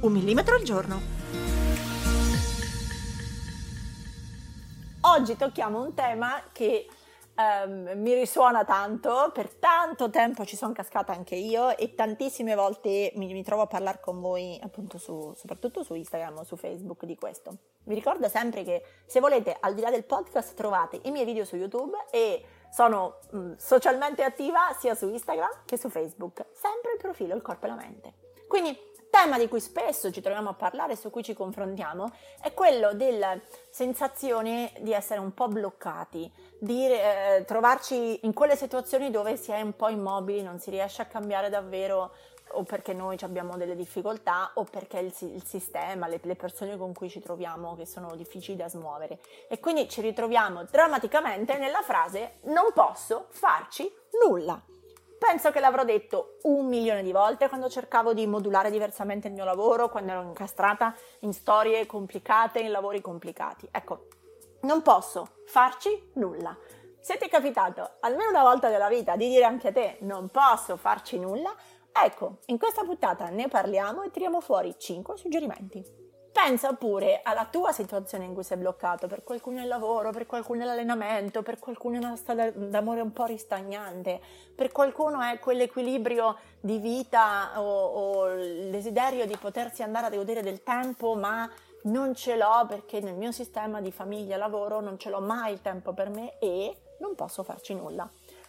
Un millimetro al giorno. Oggi tocchiamo un tema che um, mi risuona tanto, per tanto tempo ci sono cascata anche io e tantissime volte mi, mi trovo a parlare con voi appunto su, soprattutto su Instagram o su Facebook di questo. Vi ricordo sempre che se volete al di là del podcast trovate i miei video su YouTube e sono mh, socialmente attiva sia su Instagram che su Facebook, sempre il profilo Il Corpo e la Mente. Quindi tema di cui spesso ci troviamo a parlare, su cui ci confrontiamo, è quello della sensazione di essere un po' bloccati, di eh, trovarci in quelle situazioni dove si è un po' immobili, non si riesce a cambiare davvero o perché noi abbiamo delle difficoltà o perché il, il sistema, le, le, persone con cui ci troviamo che sono difficili da smuovere. E quindi ci ritroviamo drammaticamente nella frase non posso farci nulla. Penso che l'avrò detto un milione di volte quando cercavo di modulare diversamente il mio lavoro, quando ero incastrata in storie complicate, in lavori complicati. Ecco, non posso farci nulla. Se ti è capitato almeno una volta nella vita di dire anche a te non posso farci nulla, ecco, in questa puntata ne parliamo e tiriamo fuori 5 suggerimenti. Pensa pure alla tua situazione in cui sei bloccato, per qualcuno è il lavoro, per qualcuno è l'allenamento, per qualcuno è una strada d'amore un po' ristagnante, per qualcuno è quell'equilibrio di vita o, o il desiderio di potersi andare a godere del tempo, ma non ce l'ho perché nel mio sistema di famiglia lavoro non ce l'ho mai il tempo per me e non posso farci nulla.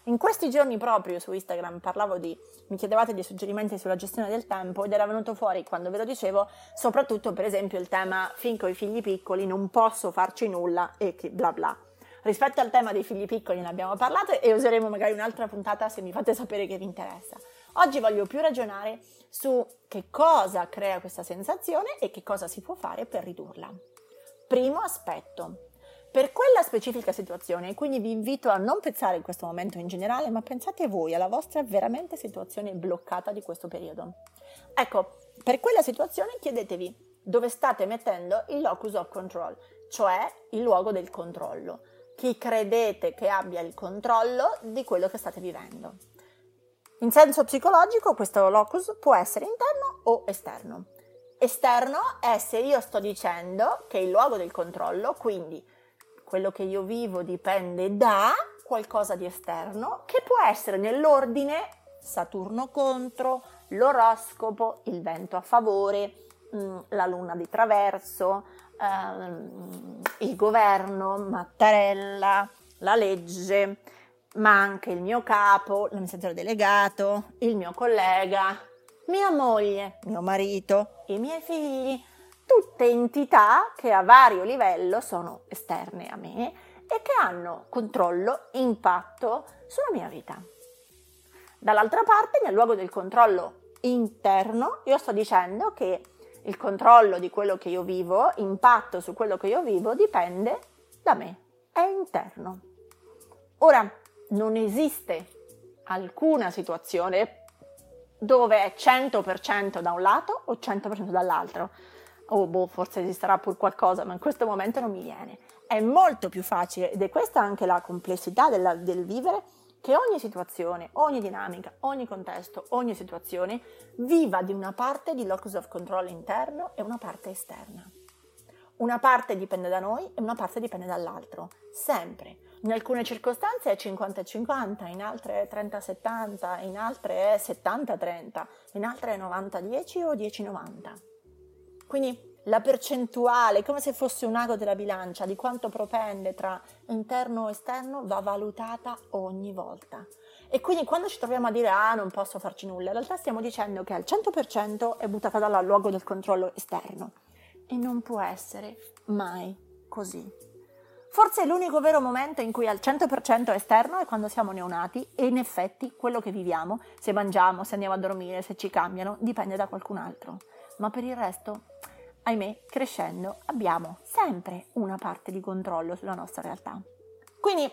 In questi giorni proprio su Instagram parlavo di, mi chiedevate dei suggerimenti sulla gestione del tempo ed era venuto fuori quando ve lo dicevo, soprattutto per esempio il tema finché ho i figli piccoli non posso farci nulla e che bla bla. Rispetto al tema dei figli piccoli ne abbiamo parlato e useremo magari un'altra puntata se mi fate sapere che vi interessa. Oggi voglio più ragionare su che cosa crea questa sensazione e che cosa si può fare per ridurla. Primo aspetto, per quella specifica situazione, quindi vi invito a non pensare in questo momento in generale, ma pensate voi alla vostra veramente situazione bloccata di questo periodo. Ecco, per quella situazione chiedetevi dove state mettendo il locus of control, cioè il luogo del controllo. Chi credete che abbia il controllo di quello che state vivendo. In senso psicologico questo locus può essere interno o esterno. Esterno è se io sto dicendo che il luogo del controllo, quindi quello che io vivo dipende da qualcosa di esterno che può essere nell'ordine Saturno contro, l'oroscopo, il vento a favore, mm, la luna di traverso, ehm, il governo, Mattarella, la legge, ma anche il mio capo, l'amministratore delegato, il mio collega, mia moglie, mio marito, i miei figli, tutte entità che a vario livello sono esterne a me e che hanno controllo, impatto sulla mia vita. Dall'altra parte, nel luogo del controllo interno, io sto dicendo che il controllo di quello che io vivo, impatto su quello che io vivo, dipende da me, è interno. Ora, non esiste alcuna situazione dove è 100% da un lato o 100% dall'altro oh boh, forse esisterà pur qualcosa, ma in questo momento non mi viene. È molto più facile, ed è questa anche la complessità della, del vivere, che ogni situazione, ogni dinamica, ogni contesto, ogni situazione viva di una parte di locus of control interno e una parte esterna. Una parte dipende da noi e una parte dipende dall'altro, sempre. In alcune circostanze è 50-50, in altre è 30-70, in altre è 70-30, in altre è 90-10 o 10-90. Quindi la percentuale, come se fosse un ago della bilancia, di quanto propende tra interno e esterno va valutata ogni volta. E quindi quando ci troviamo a dire ah non posso farci nulla, in realtà stiamo dicendo che al 100% è buttata dal luogo del controllo esterno. E non può essere mai così. Forse l'unico vero momento in cui al 100% esterno è quando siamo neonati e in effetti quello che viviamo, se mangiamo, se andiamo a dormire, se ci cambiano, dipende da qualcun altro. Ma per il resto ahimè, crescendo abbiamo sempre una parte di controllo sulla nostra realtà. Quindi,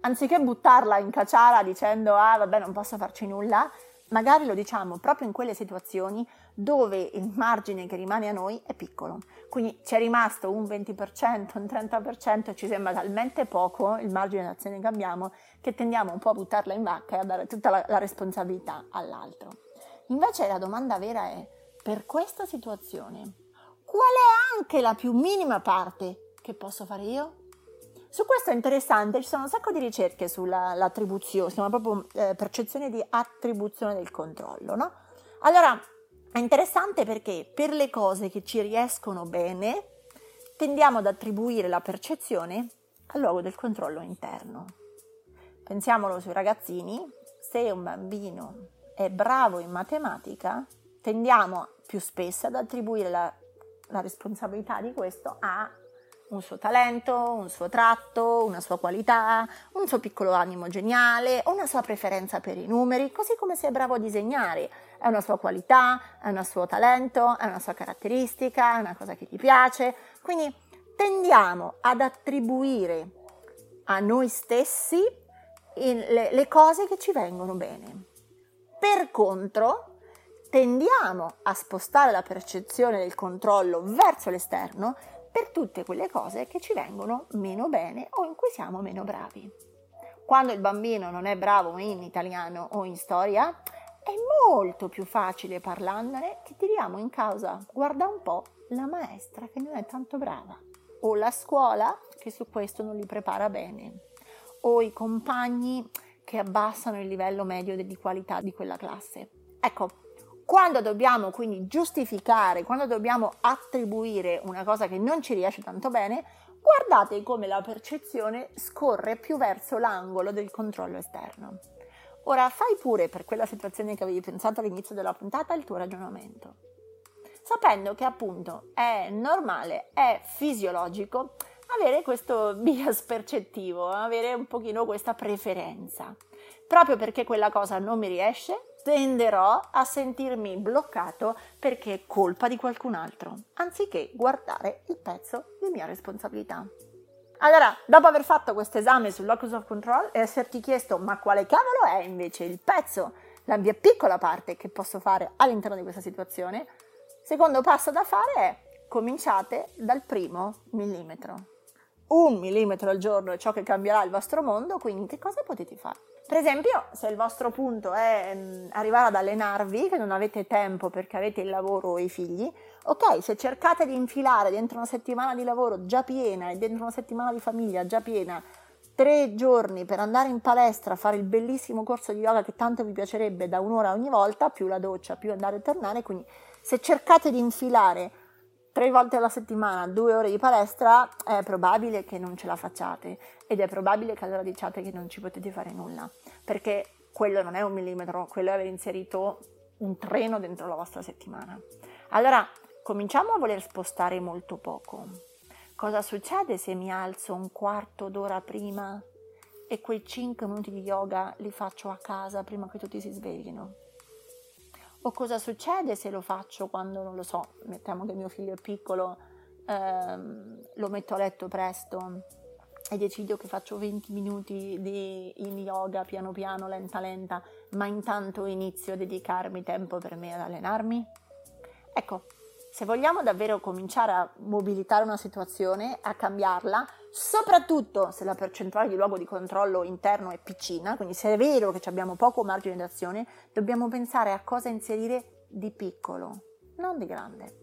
anziché buttarla in caciara dicendo ah vabbè non posso farci nulla, magari lo diciamo proprio in quelle situazioni dove il margine che rimane a noi è piccolo. Quindi ci è rimasto un 20%, un 30%, ci sembra talmente poco il margine d'azione che abbiamo che tendiamo un po' a buttarla in vacca e a dare tutta la, la responsabilità all'altro. Invece la domanda vera è, per questa situazione, qual è anche la più minima parte che posso fare io? Su questo è interessante, ci sono un sacco di ricerche sull'attribuzione, chiama proprio eh, percezione di attribuzione del controllo, no? Allora, è interessante perché per le cose che ci riescono bene, tendiamo ad attribuire la percezione al luogo del controllo interno. Pensiamolo sui ragazzini, se un bambino è bravo in matematica, tendiamo più spesso ad attribuire la, la responsabilità di questo a un suo talento, un suo tratto, una sua qualità, un suo piccolo animo geniale, una sua preferenza per i numeri, così come se è bravo a disegnare. È una sua qualità, è un suo talento, è una sua caratteristica, è una cosa che ti piace. Quindi tendiamo ad attribuire a noi stessi le cose che ci vengono bene. Per contro, tendiamo a spostare la percezione del controllo verso l'esterno per tutte quelle cose che ci vengono meno bene o in cui siamo meno bravi. Quando il bambino non è bravo in italiano o in storia, è molto più facile parlandone che tiriamo in causa, guarda un po', la maestra che non è tanto brava, o la scuola che su questo non li prepara bene, o i compagni che abbassano il livello medio di qualità di quella classe. Ecco, quando dobbiamo quindi giustificare, quando dobbiamo attribuire una cosa che non ci riesce tanto bene, guardate come la percezione scorre più verso l'angolo del controllo esterno. Ora fai pure per quella situazione che avevi pensato all'inizio della puntata il tuo ragionamento, sapendo che appunto è normale, è fisiologico avere questo bias percettivo, avere un pochino questa preferenza. Proprio perché quella cosa non mi riesce, tenderò a sentirmi bloccato perché è colpa di qualcun altro, anziché guardare il pezzo di mia responsabilità. Allora, dopo aver fatto questo esame sul locus of control e esserti chiesto ma quale cavolo è invece il pezzo, la mia piccola parte che posso fare all'interno di questa situazione, secondo passo da fare è cominciate dal primo millimetro. Un millimetro al giorno è ciò che cambierà il vostro mondo, quindi che cosa potete fare? Per esempio, se il vostro punto è mm, arrivare ad allenarvi, che non avete tempo perché avete il lavoro o i figli, ok, se cercate di infilare dentro una settimana di lavoro già piena e dentro una settimana di famiglia già piena tre giorni per andare in palestra a fare il bellissimo corso di yoga che tanto vi piacerebbe da un'ora ogni volta, più la doccia, più andare e tornare, quindi se cercate di infilare tre volte alla settimana, due ore di palestra, è probabile che non ce la facciate ed è probabile che allora diciate che non ci potete fare nulla, perché quello non è un millimetro, quello è aver inserito un treno dentro la vostra settimana. Allora, cominciamo a voler spostare molto poco. Cosa succede se mi alzo un quarto d'ora prima e quei 5 minuti di yoga li faccio a casa prima che tutti si sveglino? O cosa succede se lo faccio quando, non lo so, mettiamo che mio figlio è piccolo, ehm, lo metto a letto presto e decido che faccio 20 minuti di yoga piano piano, lenta lenta, ma intanto inizio a dedicarmi tempo per me ad allenarmi? Ecco, se vogliamo davvero cominciare a mobilitare una situazione, a cambiarla, soprattutto se la percentuale di luogo di controllo interno è piccina, quindi se è vero che abbiamo poco margine d'azione, dobbiamo pensare a cosa inserire di piccolo, non di grande.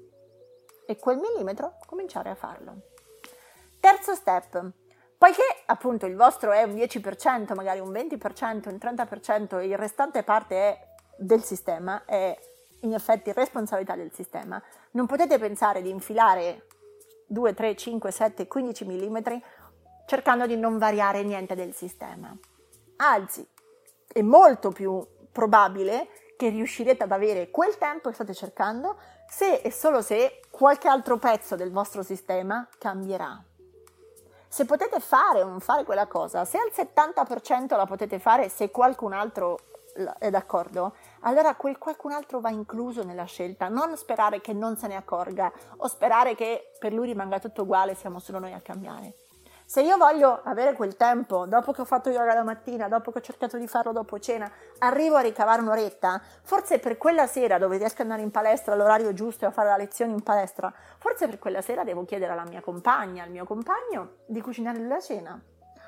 E quel millimetro cominciare a farlo. Terzo step. Poiché appunto il vostro è un 10%, magari un 20%, un 30% e il restante parte è del sistema, è in effetti responsabilità del sistema, non potete pensare di infilare 2, 3, 5, 7, 15 mm cercando di non variare niente del sistema. Anzi, è molto più probabile che riuscirete ad avere quel tempo che state cercando se e solo se qualche altro pezzo del vostro sistema cambierà. Se potete fare o non fare quella cosa, se al 70% la potete fare se qualcun altro è d'accordo? Allora quel qualcun altro va incluso nella scelta, non sperare che non se ne accorga o sperare che per lui rimanga tutto uguale, siamo solo noi a cambiare. Se io voglio avere quel tempo, dopo che ho fatto yoga la mattina, dopo che ho cercato di farlo dopo cena, arrivo a ricavare un'oretta, forse per quella sera dove riesco ad andare in palestra all'orario giusto e a fare la lezione in palestra, forse per quella sera devo chiedere alla mia compagna, al mio compagno, di cucinare la cena.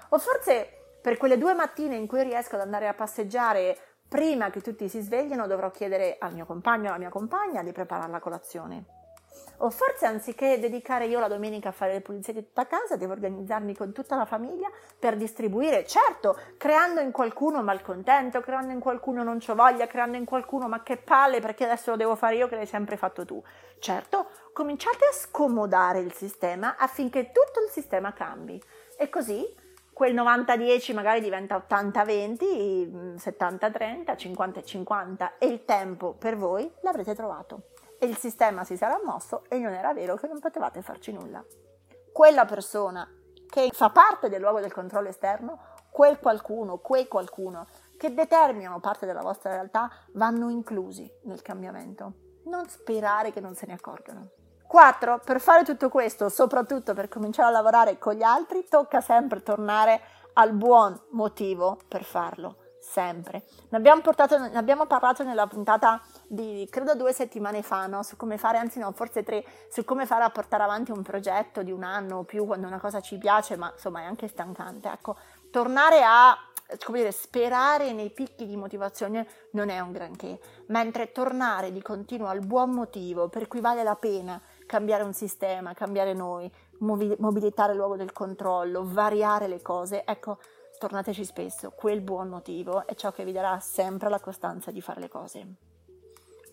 O forse per quelle due mattine in cui riesco ad andare a passeggiare prima che tutti si svegliano, dovrò chiedere al mio compagno o alla mia compagna di preparare la colazione. O forse anziché dedicare io la domenica a fare le pulizie di tutta casa, devo organizzarmi con tutta la famiglia per distribuire, certo, creando in qualcuno malcontento, creando in qualcuno non c'ho voglia, creando in qualcuno ma che palle perché adesso lo devo fare io che l'hai sempre fatto tu. Certo, cominciate a scomodare il sistema affinché tutto il sistema cambi. E così quel 90-10 magari diventa 80-20, 70-30, 50-50 e il tempo per voi l'avrete trovato e il sistema si sarà mosso e non era vero che non potevate farci nulla. Quella persona che fa parte del luogo del controllo esterno, quel qualcuno, quei qualcuno che determinano parte della vostra realtà vanno inclusi nel cambiamento. Non sperare che non se ne accorgano. 4. Per fare tutto questo, soprattutto per cominciare a lavorare con gli altri, tocca sempre tornare al buon motivo per farlo sempre. Ne abbiamo, portato, ne abbiamo parlato nella puntata di credo due settimane fa, no? su come fare, anzi no, forse tre, su come fare a portare avanti un progetto di un anno o più quando una cosa ci piace, ma insomma è anche stancante. Ecco, tornare a come dire, sperare nei picchi di motivazione non è un granché, mentre tornare di continuo al buon motivo per cui vale la pena cambiare un sistema, cambiare noi, mobilitare il luogo del controllo, variare le cose, ecco, tornateci spesso, quel buon motivo è ciò che vi darà sempre la costanza di fare le cose.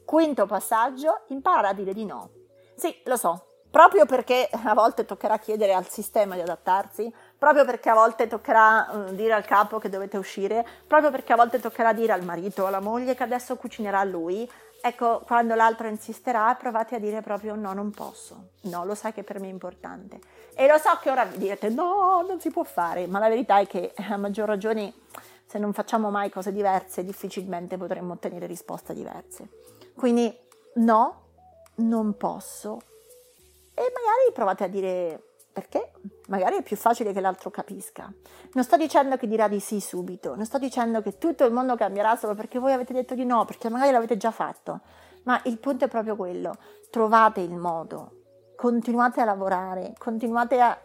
Quinto passaggio, impara a dire di no. Sì, lo so, proprio perché a volte toccherà chiedere al sistema di adattarsi, proprio perché a volte toccherà uh, dire al capo che dovete uscire, proprio perché a volte toccherà dire al marito o alla moglie che adesso cucinerà lui, Ecco, quando l'altro insisterà, provate a dire proprio no, non posso. No, lo sai che per me è importante. E lo so che ora direte no, non si può fare, ma la verità è che a maggior ragione se non facciamo mai cose diverse, difficilmente potremmo ottenere risposte diverse. Quindi no, non posso. E magari provate a dire perché magari è più facile che l'altro capisca. Non sto dicendo che dirà di sì subito, non sto dicendo che tutto il mondo cambierà solo perché voi avete detto di no, perché magari l'avete già fatto, ma il punto è proprio quello, trovate il modo, continuate a lavorare, continuate a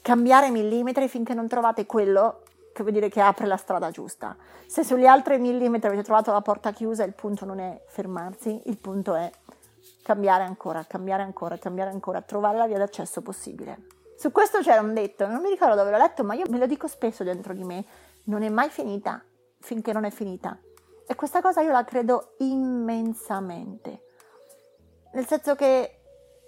cambiare millimetri finché non trovate quello che vuol dire che apre la strada giusta. Se sugli altri millimetri avete trovato la porta chiusa, il punto non è fermarsi, il punto è cambiare ancora, cambiare ancora, cambiare ancora, trovare la via d'accesso possibile. Su questo c'era un detto, non mi ricordo dove l'ho letto, ma io me lo dico spesso dentro di me, non è mai finita finché non è finita. E questa cosa io la credo immensamente. Nel senso che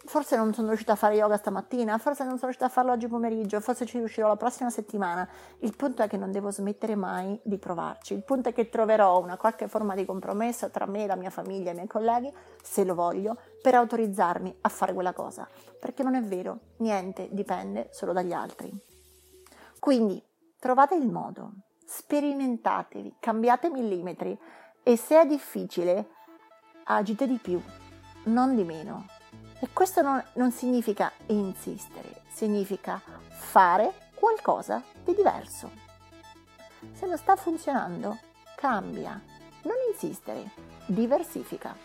forse non sono riuscita a fare yoga stamattina, forse non sono riuscita a farlo oggi pomeriggio, forse ci riuscirò la prossima settimana. Il punto è che non devo smettere mai di provarci. Il punto è che troverò una qualche forma di compromesso tra me, la mia famiglia e i miei colleghi, se lo voglio, per autorizzarmi a fare quella cosa. Perché non è vero, niente dipende solo dagli altri. Quindi trovate il modo, sperimentatevi, cambiate millimetri e se è difficile, agite di più, non di meno e questo non, non significa insistere, significa fare qualcosa di diverso. Se non sta funzionando, cambia. Non insistere, diversifica.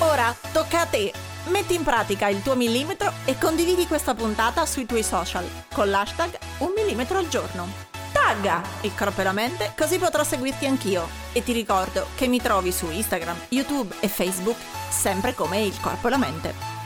Ora tocca a te. Metti in pratica il tuo millimetro e condividi questa puntata sui tuoi social con l'hashtag un millimetro al giorno. Tagga il corpo e la mente così potrò seguirti anch'io. E ti ricordo che mi trovi su Instagram, YouTube e Facebook sempre come il corpo e la mente.